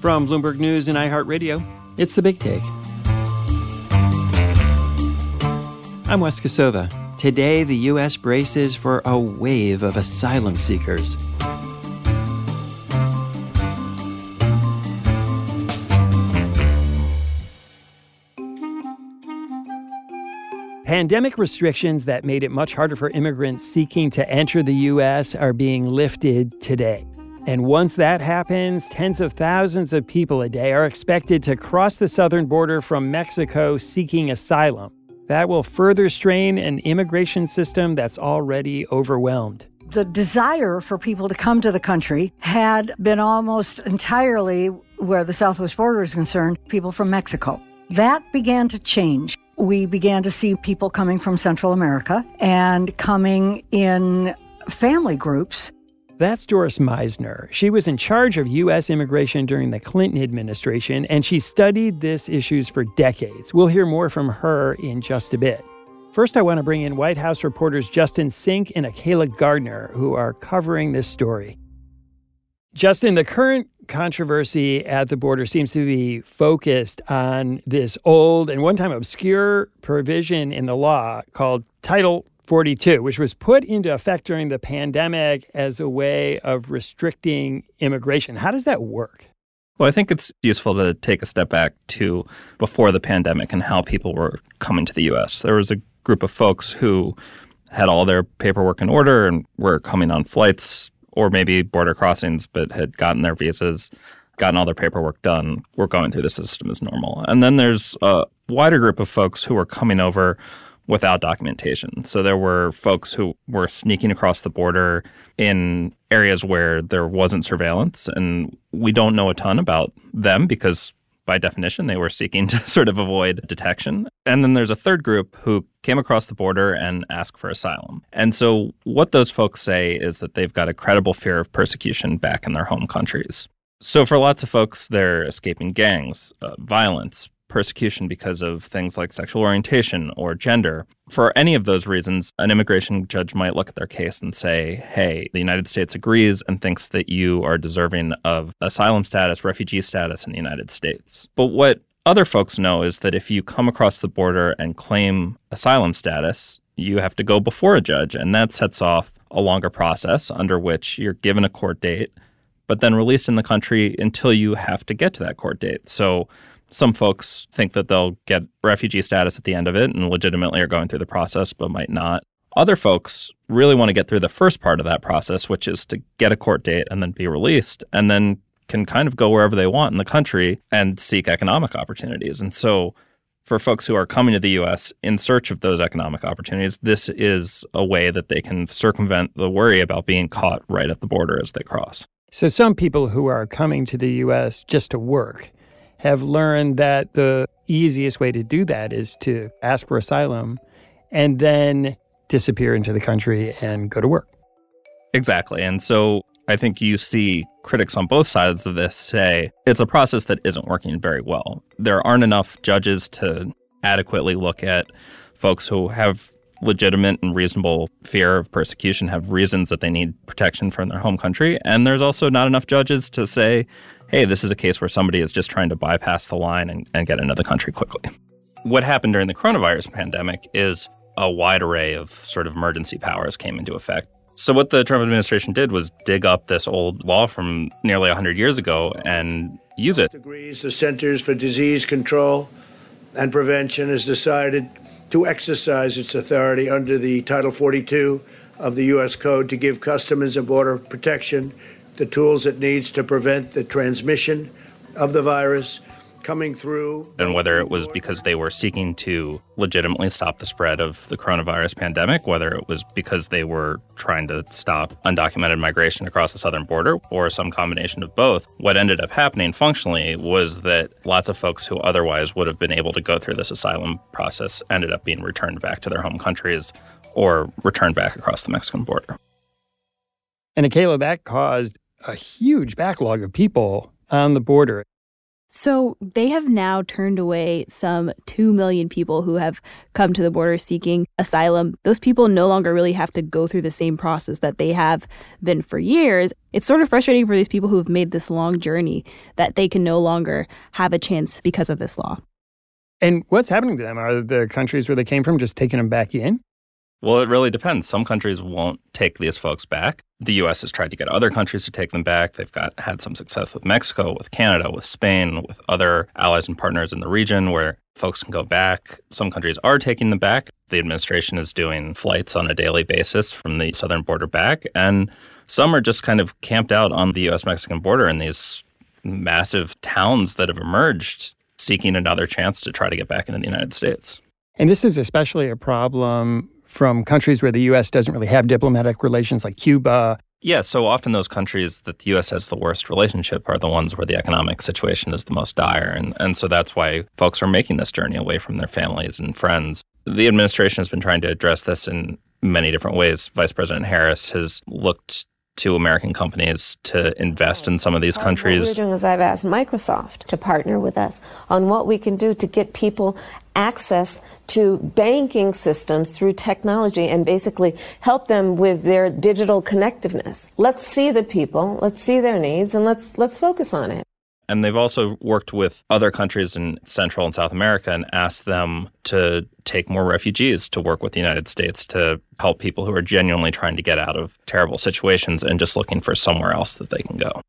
From Bloomberg News and iHeartRadio, it's the Big Take. I'm Wes Kosova. Today, the U.S. braces for a wave of asylum seekers. Pandemic restrictions that made it much harder for immigrants seeking to enter the U.S. are being lifted today. And once that happens, tens of thousands of people a day are expected to cross the southern border from Mexico seeking asylum. That will further strain an immigration system that's already overwhelmed. The desire for people to come to the country had been almost entirely, where the southwest border is concerned, people from Mexico. That began to change. We began to see people coming from Central America and coming in family groups that's Doris Meissner. She was in charge of U.S. immigration during the Clinton administration, and she studied these issues for decades. We'll hear more from her in just a bit. First, I want to bring in White House reporters Justin Sink and Akayla Gardner, who are covering this story. Justin, the current controversy at the border seems to be focused on this old and one time obscure provision in the law called Title 42, which was put into effect during the pandemic as a way of restricting immigration. How does that work? Well, I think it's useful to take a step back to before the pandemic and how people were coming to the U.S. There was a group of folks who had all their paperwork in order and were coming on flights or maybe border crossings, but had gotten their visas, gotten all their paperwork done, were going through the system as normal. And then there's a wider group of folks who were coming over without documentation. So there were folks who were sneaking across the border in areas where there wasn't surveillance. And we don't know a ton about them because by definition, they were seeking to sort of avoid detection. And then there's a third group who came across the border and asked for asylum. And so, what those folks say is that they've got a credible fear of persecution back in their home countries. So, for lots of folks, they're escaping gangs, uh, violence, persecution because of things like sexual orientation or gender. For any of those reasons, an immigration judge might look at their case and say, hey, the United States agrees and thinks that you are deserving of asylum status, refugee status in the United States. But what other folks know is that if you come across the border and claim asylum status, you have to go before a judge, and that sets off a longer process under which you're given a court date, but then released in the country until you have to get to that court date. So some folks think that they'll get refugee status at the end of it and legitimately are going through the process, but might not. Other folks really want to get through the first part of that process, which is to get a court date and then be released, and then can kind of go wherever they want in the country and seek economic opportunities. And so, for folks who are coming to the US in search of those economic opportunities, this is a way that they can circumvent the worry about being caught right at the border as they cross. So, some people who are coming to the US just to work have learned that the easiest way to do that is to ask for asylum and then disappear into the country and go to work. Exactly. And so I think you see critics on both sides of this say it's a process that isn't working very well. There aren't enough judges to adequately look at folks who have legitimate and reasonable fear of persecution, have reasons that they need protection from their home country. And there's also not enough judges to say, hey, this is a case where somebody is just trying to bypass the line and, and get into the country quickly. What happened during the coronavirus pandemic is a wide array of sort of emergency powers came into effect. So, what the Trump administration did was dig up this old law from nearly 100 years ago and use it. Agrees the Centers for Disease Control and Prevention has decided to exercise its authority under the Title 42 of the U.S. Code to give Customs and Border Protection the tools it needs to prevent the transmission of the virus coming through. And whether it was because they were seeking to legitimately stop the spread of the coronavirus pandemic, whether it was because they were trying to stop undocumented migration across the southern border, or some combination of both, what ended up happening functionally was that lots of folks who otherwise would have been able to go through this asylum process ended up being returned back to their home countries or returned back across the Mexican border. And Akayla, that caused a huge backlog of people on the border. So they have now turned away some 2 million people who have come to the border seeking asylum. Those people no longer really have to go through the same process that they have been for years. It's sort of frustrating for these people who have made this long journey that they can no longer have a chance because of this law. And what's happening to them? Are the countries where they came from just taking them back in? Well, it really depends. Some countries won't take these folks back. The U.S. has tried to get other countries to take them back. They've got had some success with Mexico, with Canada, with Spain, with other allies and partners in the region where folks can go back. Some countries are taking them back. The administration is doing flights on a daily basis from the southern border back, and some are just kind of camped out on the U.S. Mexican border in these massive towns that have emerged, seeking another chance to try to get back into the United States. And this is especially a problem from countries where the U.S. doesn't really have diplomatic relations, like Cuba. Yeah, so often those countries that the U.S. has the worst relationship are the ones where the economic situation is the most dire. And, and so that's why folks are making this journey away from their families and friends. The administration has been trying to address this in many different ways. Vice President Harris has looked to American companies to invest in some of these countries. What we're doing is I've asked Microsoft to partner with us on what we can do to get people access to banking systems through technology and basically help them with their digital connectiveness. Let's see the people, let's see their needs, and let's let's focus on it. And they've also worked with other countries in Central and South America and asked them to take more refugees to work with the United States to help people who are genuinely trying to get out of terrible situations and just looking for somewhere else that they can go.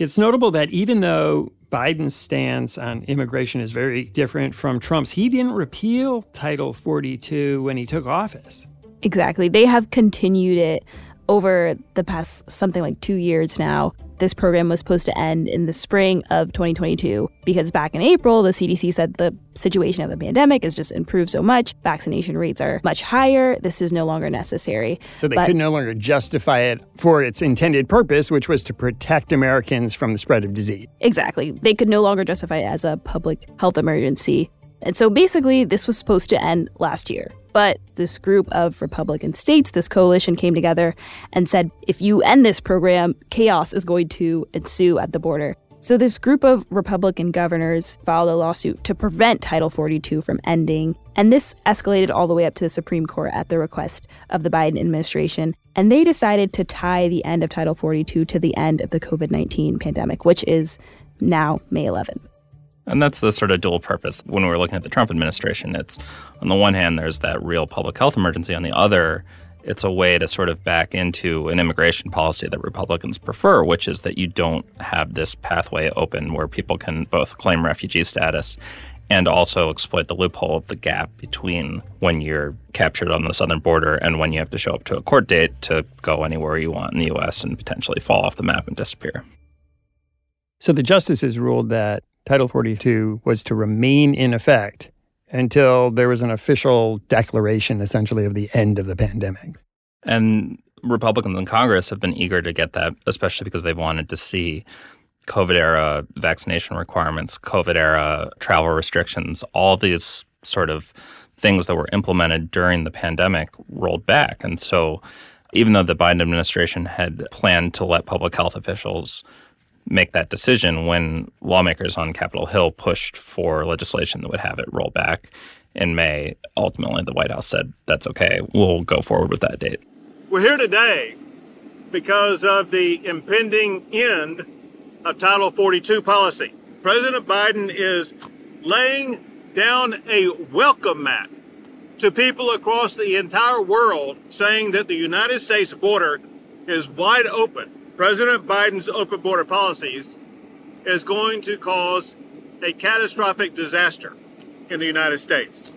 It's notable that even though Biden's stance on immigration is very different from Trump's, he didn't repeal Title 42 when he took office. Exactly. They have continued it over the past something like two years now. This program was supposed to end in the spring of 2022 because back in April, the CDC said the situation of the pandemic has just improved so much. Vaccination rates are much higher. This is no longer necessary. So they but, could no longer justify it for its intended purpose, which was to protect Americans from the spread of disease. Exactly. They could no longer justify it as a public health emergency. And so basically, this was supposed to end last year. But this group of Republican states, this coalition came together and said, if you end this program, chaos is going to ensue at the border. So, this group of Republican governors filed a lawsuit to prevent Title 42 from ending. And this escalated all the way up to the Supreme Court at the request of the Biden administration. And they decided to tie the end of Title 42 to the end of the COVID 19 pandemic, which is now May 11th. And that's the sort of dual purpose. When we were looking at the Trump administration, it's on the one hand, there's that real public health emergency. On the other, it's a way to sort of back into an immigration policy that Republicans prefer, which is that you don't have this pathway open where people can both claim refugee status and also exploit the loophole of the gap between when you're captured on the southern border and when you have to show up to a court date to go anywhere you want in the U.S. and potentially fall off the map and disappear. So the justices ruled that Title 42 was to remain in effect until there was an official declaration, essentially, of the end of the pandemic. And Republicans in Congress have been eager to get that, especially because they've wanted to see COVID era vaccination requirements, COVID era travel restrictions, all these sort of things that were implemented during the pandemic rolled back. And so, even though the Biden administration had planned to let public health officials make that decision when lawmakers on Capitol Hill pushed for legislation that would have it roll back in May. Ultimately, the White House said, that's okay, we'll go forward with that date. We're here today because of the impending end of Title 42 policy. President Biden is laying down a welcome mat to people across the entire world saying that the United States border is wide open President Biden's open border policies is going to cause a catastrophic disaster in the United States.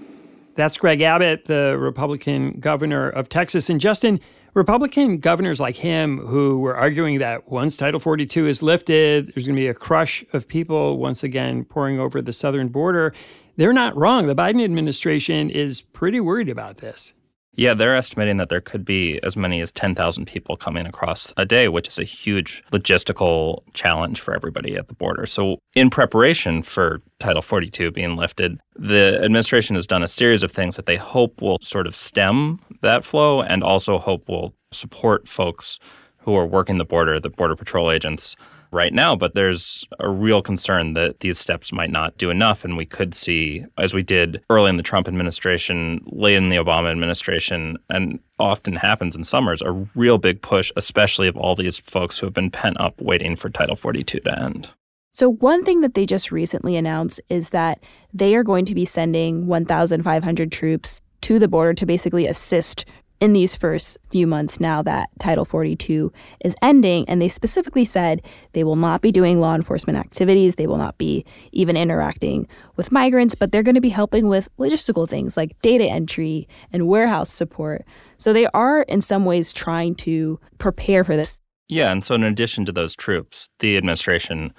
That's Greg Abbott, the Republican governor of Texas. And Justin, Republican governors like him who were arguing that once Title 42 is lifted, there's going to be a crush of people once again pouring over the southern border. They're not wrong. The Biden administration is pretty worried about this. Yeah, they're estimating that there could be as many as 10,000 people coming across a day, which is a huge logistical challenge for everybody at the border. So, in preparation for Title 42 being lifted, the administration has done a series of things that they hope will sort of stem that flow and also hope will support folks who are working the border, the Border Patrol agents right now, but there's a real concern that these steps might not do enough. And we could see, as we did early in the Trump administration, late in the Obama administration, and often happens in summers, a real big push, especially of all these folks who have been pent up waiting for Title 42 to end. So, one thing that they just recently announced is that they are going to be sending 1,500 troops to the border to basically assist in these first few months now that Title 42 is ending. And they specifically said they will not be doing law enforcement activities. They will not be even interacting with migrants, but they're going to be helping with logistical things like data entry and warehouse support. So they are, in some ways, trying to prepare for this. Yeah. And so, in addition to those troops, the administration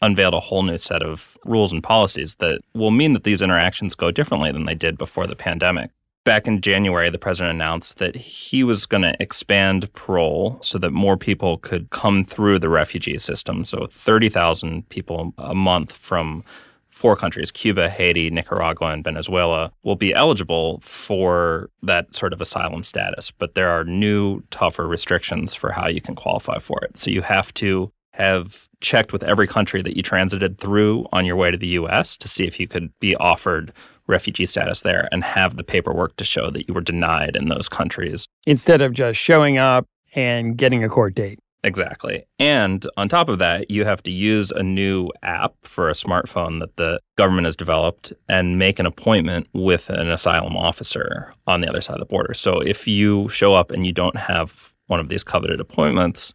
unveiled a whole new set of rules and policies that will mean that these interactions go differently than they did before the pandemic. Back in January, the president announced that he was going to expand parole so that more people could come through the refugee system. So 30,000 people a month from four countries Cuba, Haiti, Nicaragua, and Venezuela will be eligible for that sort of asylum status. But there are new, tougher restrictions for how you can qualify for it. So you have to have checked with every country that you transited through on your way to the US to see if you could be offered refugee status there and have the paperwork to show that you were denied in those countries. Instead of just showing up and getting a court date. Exactly. And on top of that, you have to use a new app for a smartphone that the government has developed and make an appointment with an asylum officer on the other side of the border. So if you show up and you don't have one of these coveted appointments,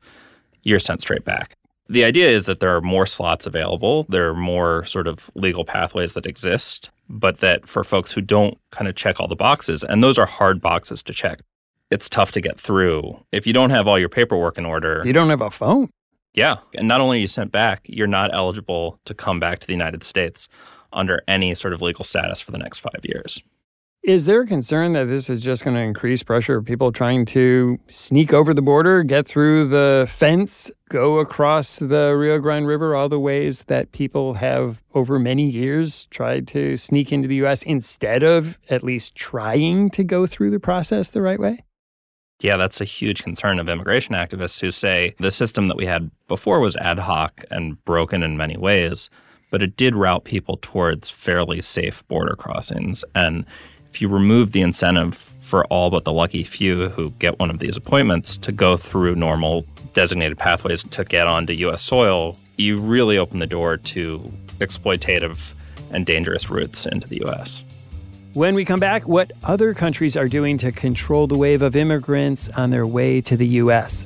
you're sent straight back. The idea is that there are more slots available, there are more sort of legal pathways that exist, but that for folks who don't kind of check all the boxes, and those are hard boxes to check, it's tough to get through. If you don't have all your paperwork in order, you don't have a phone. Yeah. And not only are you sent back, you're not eligible to come back to the United States under any sort of legal status for the next five years. Is there a concern that this is just going to increase pressure of people trying to sneak over the border, get through the fence, go across the Rio Grande River, all the ways that people have over many years tried to sneak into the U.S. instead of at least trying to go through the process the right way? Yeah, that's a huge concern of immigration activists who say the system that we had before was ad hoc and broken in many ways, but it did route people towards fairly safe border crossings. And if you remove the incentive for all but the lucky few who get one of these appointments to go through normal designated pathways to get onto U.S. soil, you really open the door to exploitative and dangerous routes into the U.S. When we come back, what other countries are doing to control the wave of immigrants on their way to the U.S.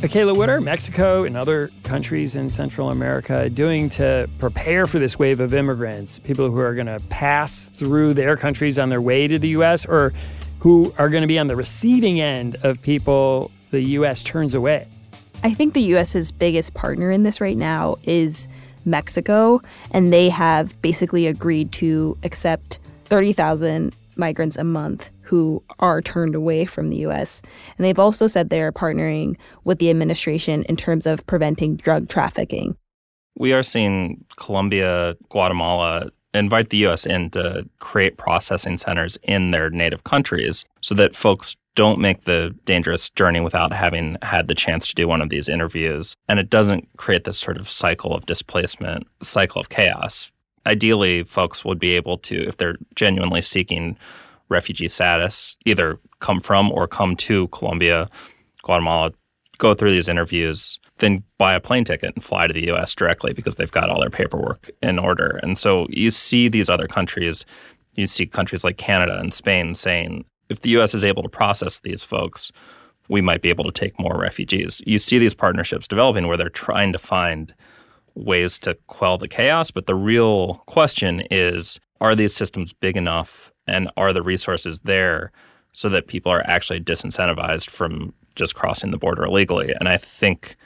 Akayla, what are Mexico and other countries in Central America doing to prepare for this wave of immigrants, people who are going to pass through their countries on their way to the U.S. or who are going to be on the receiving end of people the U.S. turns away? I think the U.S.'s biggest partner in this right now is Mexico, and they have basically agreed to accept 30,000 migrants a month who are turned away from the U.S. And they've also said they're partnering with the administration in terms of preventing drug trafficking. We are seeing Colombia, Guatemala invite the U.S. in to create processing centers in their native countries so that folks don't make the dangerous journey without having had the chance to do one of these interviews. And it doesn't create this sort of cycle of displacement, cycle of chaos. Ideally, folks would be able to, if they're genuinely seeking refugee status, either come from or come to Colombia, Guatemala, go through these interviews, then buy a plane ticket and fly to the US directly because they've got all their paperwork in order. And so you see these other countries, you see countries like Canada and Spain saying, if the US is able to process these folks, we might be able to take more refugees. You see these partnerships developing where they're trying to find ways to quell the chaos. But the real question is are these systems big enough and are the resources there so that people are actually disincentivized from just crossing the border illegally? And I think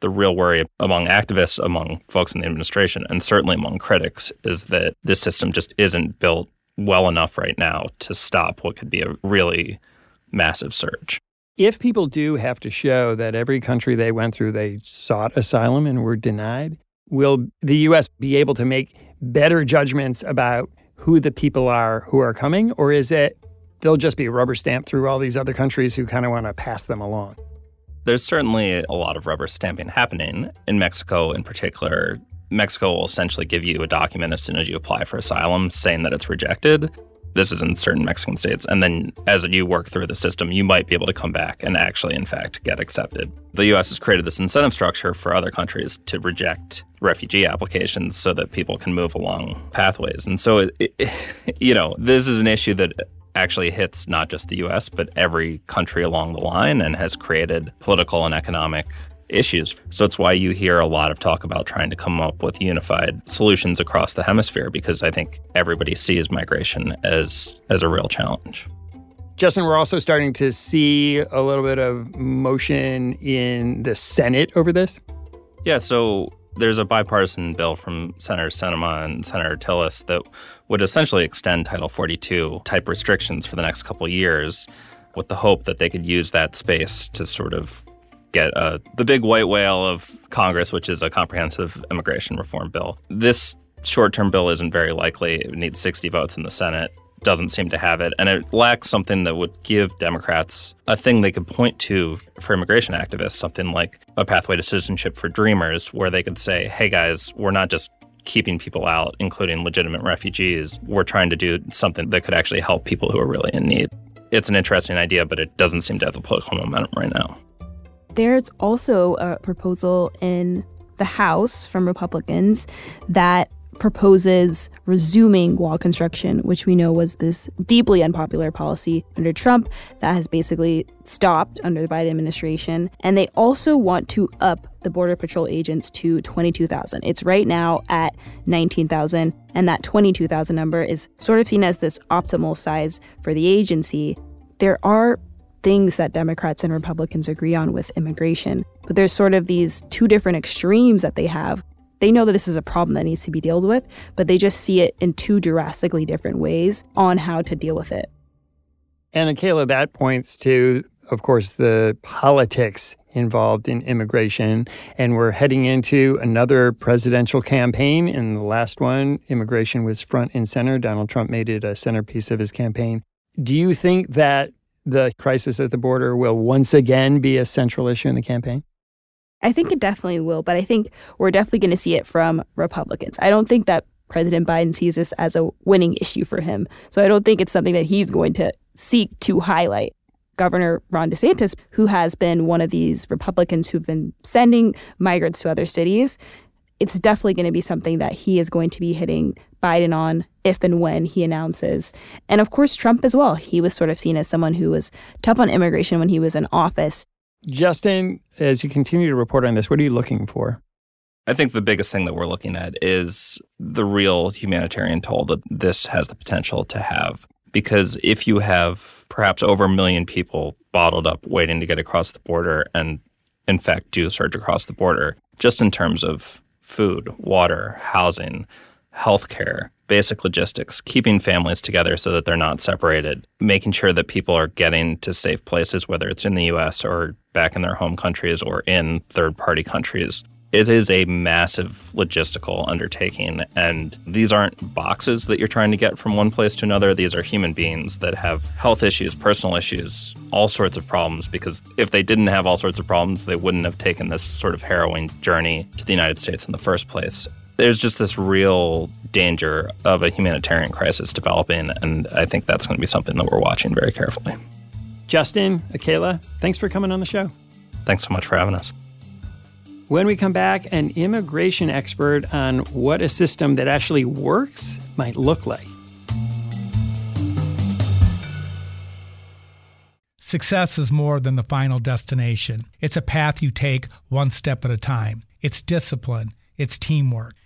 the real worry among activists, among folks in the administration, and certainly among critics is that this system just isn't built well enough right now to stop what could be a really massive surge. If people do have to show that every country they went through, they sought asylum and were denied, will the U.S. be able to make better judgments about who the people are who are coming, or is it they'll just be rubber stamped through all these other countries who kind of want to pass them along? There's certainly a lot of rubber stamping happening in Mexico, in particular. Mexico will essentially give you a document as soon as you apply for asylum saying that it's rejected. This is in certain Mexican states. And then as you work through the system, you might be able to come back and actually, in fact, get accepted. The US has created this incentive structure for other countries to reject refugee applications so that people can move along pathways. And so, it, it, you know, this is an issue that actually hits not just the US, but every country along the line and has created political and economic issues. So it's why you hear a lot of talk about trying to come up with unified solutions across the hemisphere because I think everybody sees migration as as a real challenge. Justin, we're also starting to see a little bit of motion in the Senate over this. Yeah, so there's a bipartisan bill from Senator Sinema and Senator Tillis that would essentially extend Title 42 type restrictions for the next couple years with the hope that they could use that space to sort of get uh, the big white whale of Congress, which is a comprehensive immigration reform bill. This short term bill isn't very likely. It needs 60 votes in the Senate. Doesn't seem to have it. And it lacks something that would give Democrats a thing they could point to for immigration activists, something like a pathway to citizenship for dreamers, where they could say, hey guys, we're not just keeping people out, including legitimate refugees. We're trying to do something that could actually help people who are really in need. It's an interesting idea, but it doesn't seem to have the political momentum right now. There's also a proposal in the House from Republicans that proposes resuming wall construction, which we know was this deeply unpopular policy under Trump that has basically stopped under the Biden administration. And they also want to up the Border Patrol agents to 22,000. It's right now at 19,000, and that 22,000 number is sort of seen as this optimal size for the agency. There are things that Democrats and Republicans agree on with immigration. But there's sort of these two different extremes that they have. They know that this is a problem that needs to be dealt with, but they just see it in two drastically different ways on how to deal with it. And Akayla, that points to, of course, the politics involved in immigration. And we're heading into another presidential campaign. In the last one, immigration was front and center. Donald Trump made it a centerpiece of his campaign. Do you think that the crisis at the border will once again be a central issue in the campaign? I think it definitely will, but I think we're definitely going to see it from Republicans. I don't think that President Biden sees this as a winning issue for him. So I don't think it's something that he's going to seek to highlight. Governor Ron DeSantis, who has been one of these Republicans who've been sending migrants to other cities, it's definitely going to be something that he is going to be hitting Biden on if and when he announces. And of course, Trump as well. He was sort of seen as someone who was tough on immigration when he was in office. Justin, as you continue to report on this, what are you looking for? I think the biggest thing that we're looking at is the real humanitarian toll that this has the potential to have. Because if you have perhaps over a million people bottled up waiting to get across the border and, in fact, do surge across the border, just in terms of food, water, housing, healthcare, basic logistics, keeping families together so that they're not separated, making sure that people are getting to safe places, whether it's in the US or back in their home countries or in third party countries. It is a massive logistical undertaking. And these aren't boxes that you're trying to get from one place to another. These are human beings that have health issues, personal issues, all sorts of problems. Because if they didn't have all sorts of problems, they wouldn't have taken this sort of harrowing journey to the United States in the first place there's just this real danger of a humanitarian crisis developing, and I think that's going to be something that we're watching very carefully. Justin, Akayla, thanks for coming on the show. Thanks so much for having us. When we come back, an immigration expert on what a system that actually works might look like. Success is more than the final destination. It's a path you take one step at a time. It's discipline, it's teamwork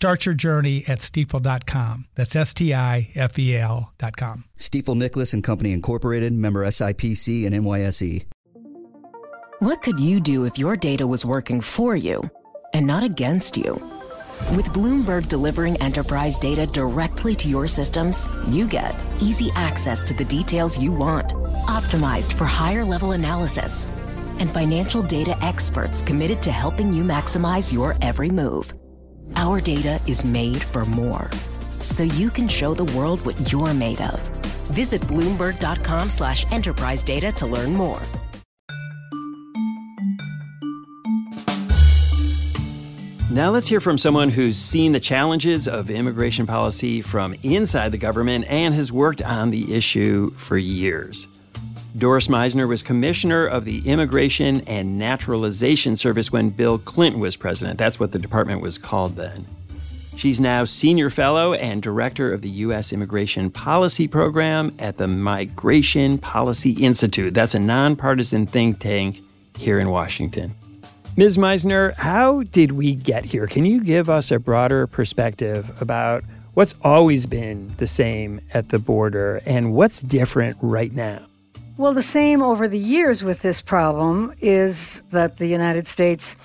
Start your journey at stifel.com. That's S T I F E L.com. Stifel Nicolaus and Company Incorporated, member SIPC and NYSE. What could you do if your data was working for you and not against you? With Bloomberg delivering enterprise data directly to your systems, you get easy access to the details you want, optimized for higher level analysis, and financial data experts committed to helping you maximize your every move. Our data is made for more, so you can show the world what you're made of. Visit Bloomberg.com slash enterprise data to learn more. Now let's hear from someone who's seen the challenges of immigration policy from inside the government and has worked on the issue for years. Doris Meissner was commissioner of the Immigration and Naturalization Service when Bill Clinton was president. That's what the department was called then. She's now senior fellow and director of the U.S. Immigration Policy Program at the Migration Policy Institute. That's a nonpartisan think tank here in Washington. Ms. Meissner, how did we get here? Can you give us a broader perspective about what's always been the same at the border and what's different right now? Well, the same over the years with this problem is that the United States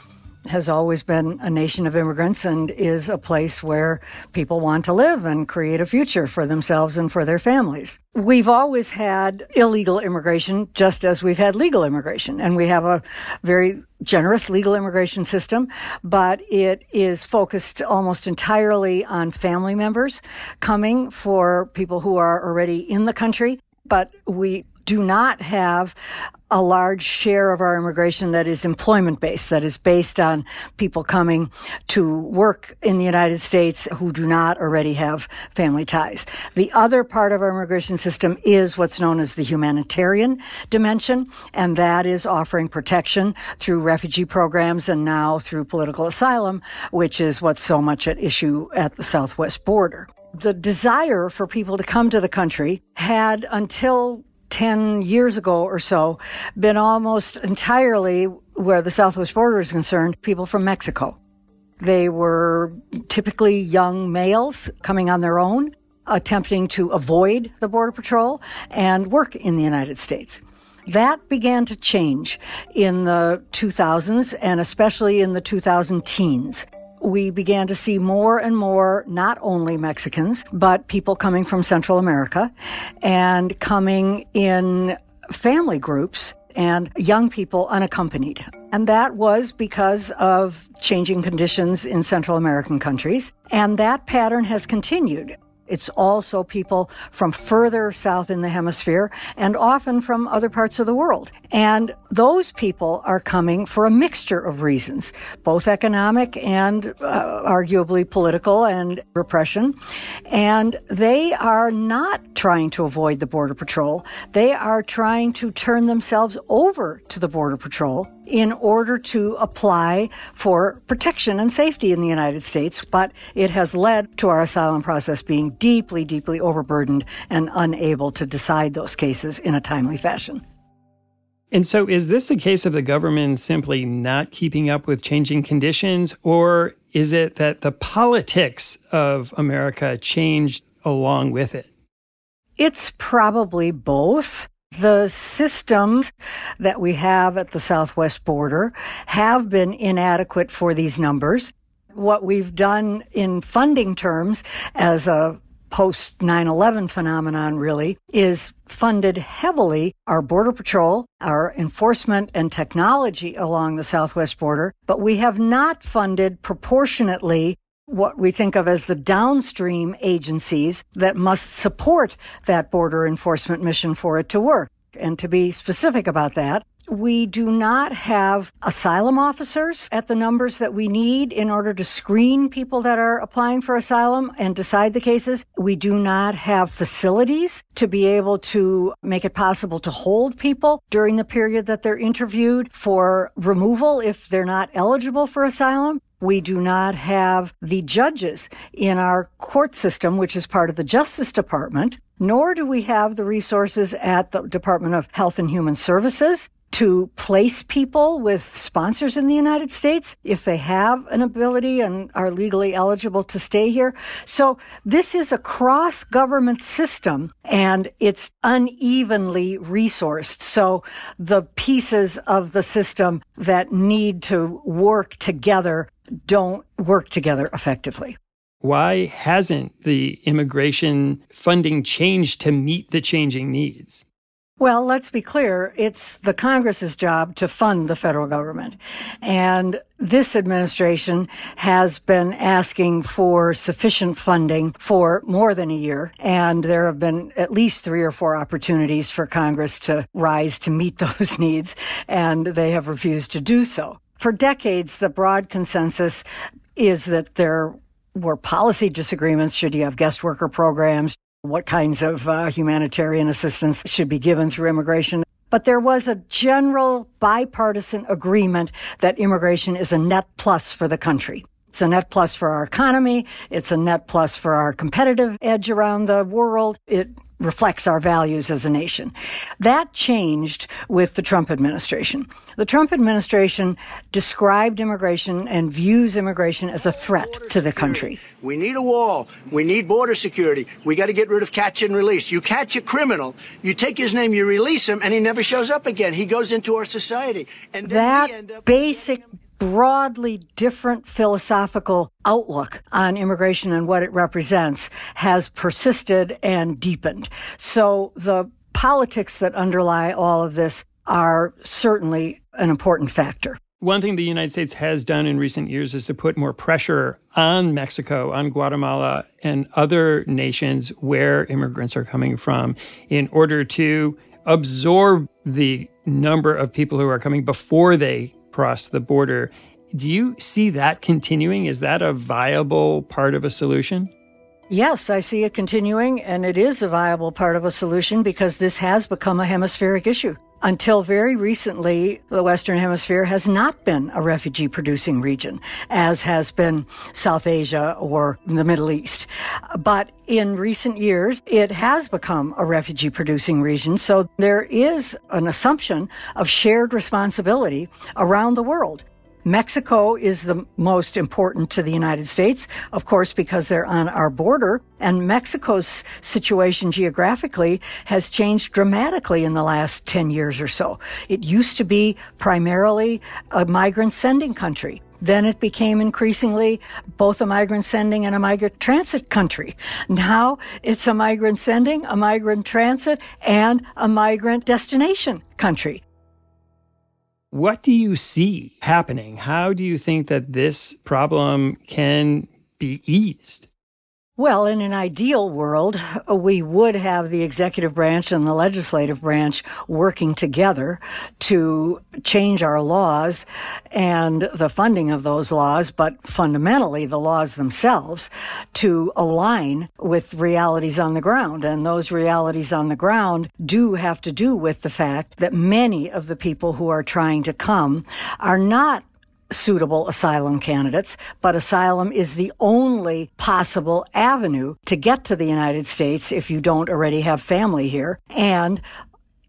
has always been a nation of immigrants and is a place where people want to live and create a future for themselves and for their families. We've always had illegal immigration just as we've had legal immigration and we have a very generous legal immigration system, but it is focused almost entirely on family members coming for people who are already in the country. But we do not have a large share of our immigration that is employment based, that is based on people coming to work in the United States who do not already have family ties. The other part of our immigration system is what's known as the humanitarian dimension, and that is offering protection through refugee programs and now through political asylum, which is what's so much at issue at the southwest border. The desire for people to come to the country had until 10 years ago or so been almost entirely where the southwest border is concerned, people from Mexico. They were typically young males coming on their own, attempting to avoid the Border Patrol and work in the United States. That began to change in the 2000s and especially in the 2000 teens we began to see more and more, not only Mexicans, but people coming from Central America and coming in family groups and young people unaccompanied. And that was because of changing conditions in Central American countries. And that pattern has continued. It's also people from further south in the hemisphere and often from other parts of the world. And those people are coming for a mixture of reasons, both economic and uh, arguably political and repression. And they are not trying to avoid the Border Patrol. They are trying to turn themselves over to the Border Patrol in order to apply for protection and safety in the United States, but it has led to our asylum process being deeply, deeply overburdened and unable to decide those cases in a timely fashion. And so, is this the case of the government simply not keeping up with changing conditions, or is it that the politics of America changed along with it? It's probably both. The systems that we have at the southwest border have been inadequate for these numbers. What we've done in funding terms as a post 9-11 phenomenon really is funded heavily our border patrol, our enforcement and technology along the southwest border, but we have not funded proportionately what we think of as the downstream agencies that must support that border enforcement mission for it to work. And to be specific about that, we do not have asylum officers at the numbers that we need in order to screen people that are applying for asylum and decide the cases. We do not have facilities to be able to make it possible to hold people during the period that they're interviewed for removal if they're not eligible for asylum. We do not have the judges in our court system, which is part of the Justice Department, nor do we have the resources at the Department of Health and Human Services to place people with sponsors in the United States if they have an ability and are legally eligible to stay here. So this is a cross government system and it's unevenly resourced. So the pieces of the system that need to work together don't work together effectively. Why hasn't the immigration funding changed to meet the changing needs? Well, let's be clear. It's the Congress's job to fund the federal government. And this administration has been asking for sufficient funding for more than a year. And there have been at least three or four opportunities for Congress to rise to meet those needs. And they have refused to do so. For decades, the broad consensus is that there were policy disagreements. Should you have guest worker programs? What kinds of uh, humanitarian assistance should be given through immigration? But there was a general bipartisan agreement that immigration is a net plus for the country. It's a net plus for our economy. It's a net plus for our competitive edge around the world. It reflects our values as a nation. That changed with the Trump administration. The Trump administration described immigration and views immigration as a threat to the country. We need a wall. We need border security. We got to get rid of catch and release. You catch a criminal, you take his name, you release him, and he never shows up again. He goes into our society. And that basic broadly different philosophical outlook on immigration and what it represents has persisted and deepened. So the politics that underlie all of this are certainly an important factor. One thing the United States has done in recent years is to put more pressure on Mexico, on Guatemala, and other nations where immigrants are coming from in order to absorb the number of people who are coming before they cross the border. Do you see that continuing? Is that a viable part of a solution? Yes, I see it continuing, and it is a viable part of a solution because this has become a hemispheric issue. Until very recently, the Western Hemisphere has not been a refugee producing region, as has been South Asia or the Middle East. But in recent years, it has become a refugee producing region. So there is an assumption of shared responsibility around the world. Mexico is the most important to the United States, of course, because they're on our border. And Mexico's situation geographically has changed dramatically in the last 10 years or so. It used to be primarily a migrant sending country. Then it became increasingly both a migrant sending and a migrant transit country. Now it's a migrant sending, a migrant transit, and a migrant destination country. What do you see happening? How do you think that this problem can be eased? Well, in an ideal world, we would have the executive branch and the legislative branch working together to change our laws and the funding of those laws, but fundamentally the laws themselves to align with realities on the ground. And those realities on the ground do have to do with the fact that many of the people who are trying to come are not suitable asylum candidates, but asylum is the only possible avenue to get to the United States if you don't already have family here. And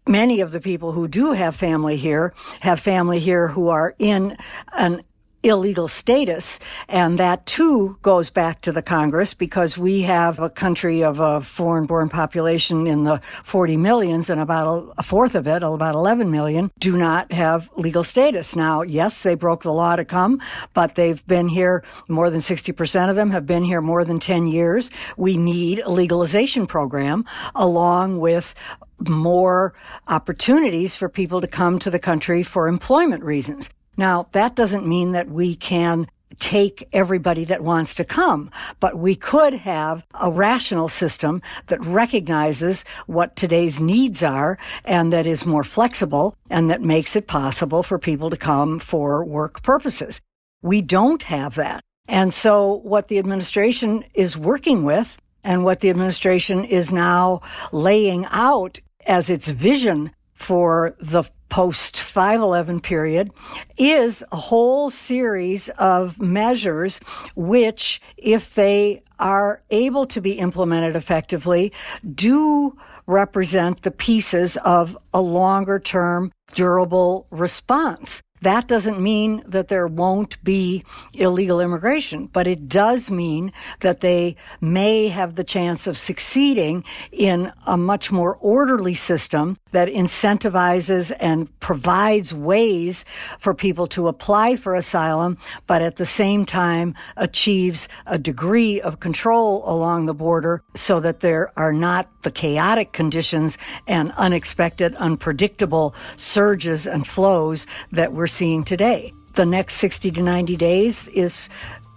many of the people who do have family here have family here who are in an illegal status. And that too goes back to the Congress because we have a country of a foreign born population in the 40 millions and about a fourth of it, about 11 million, do not have legal status. Now, yes, they broke the law to come, but they've been here more than 60% of them have been here more than 10 years. We need a legalization program along with more opportunities for people to come to the country for employment reasons. Now, that doesn't mean that we can take everybody that wants to come, but we could have a rational system that recognizes what today's needs are and that is more flexible and that makes it possible for people to come for work purposes. We don't have that. And so what the administration is working with and what the administration is now laying out as its vision for the post 511 period is a whole series of measures which, if they are able to be implemented effectively, do represent the pieces of a longer term durable response. That doesn't mean that there won't be illegal immigration, but it does mean that they may have the chance of succeeding in a much more orderly system that incentivizes and provides ways for people to apply for asylum, but at the same time achieves a degree of control along the border so that there are not the chaotic conditions and unexpected, unpredictable surges and flows that we're seeing today. The next 60 to 90 days is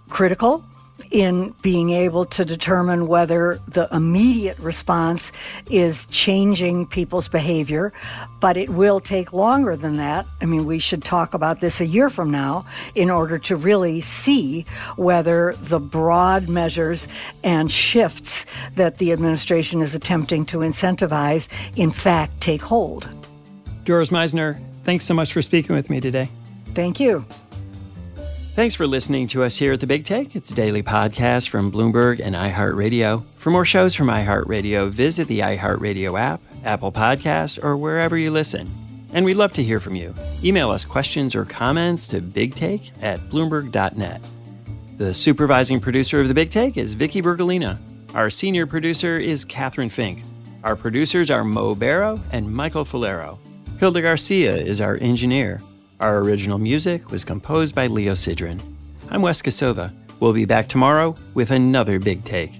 critical in being able to determine whether the immediate response is changing people's behavior, but it will take longer than that. I mean, we should talk about this a year from now in order to really see whether the broad measures and shifts that the administration is attempting to incentivize, in fact, take hold. Doris Meissner, thanks so much for speaking with me today. Thank you. Thanks for listening to us here at The Big Take. It's a daily podcast from Bloomberg and iHeartRadio. For more shows from iHeartRadio, visit the iHeartRadio app, Apple Podcasts, or wherever you listen. And we'd love to hear from you. Email us questions or comments to bigtake at bloomberg.net. The supervising producer of The Big Take is Vicky Vergolina. Our senior producer is Catherine Fink. Our producers are Mo Barrow and Michael Falero. Hilda Garcia is our engineer. Our original music was composed by Leo Sidran. I'm Wes Kosova. We'll be back tomorrow with another big take.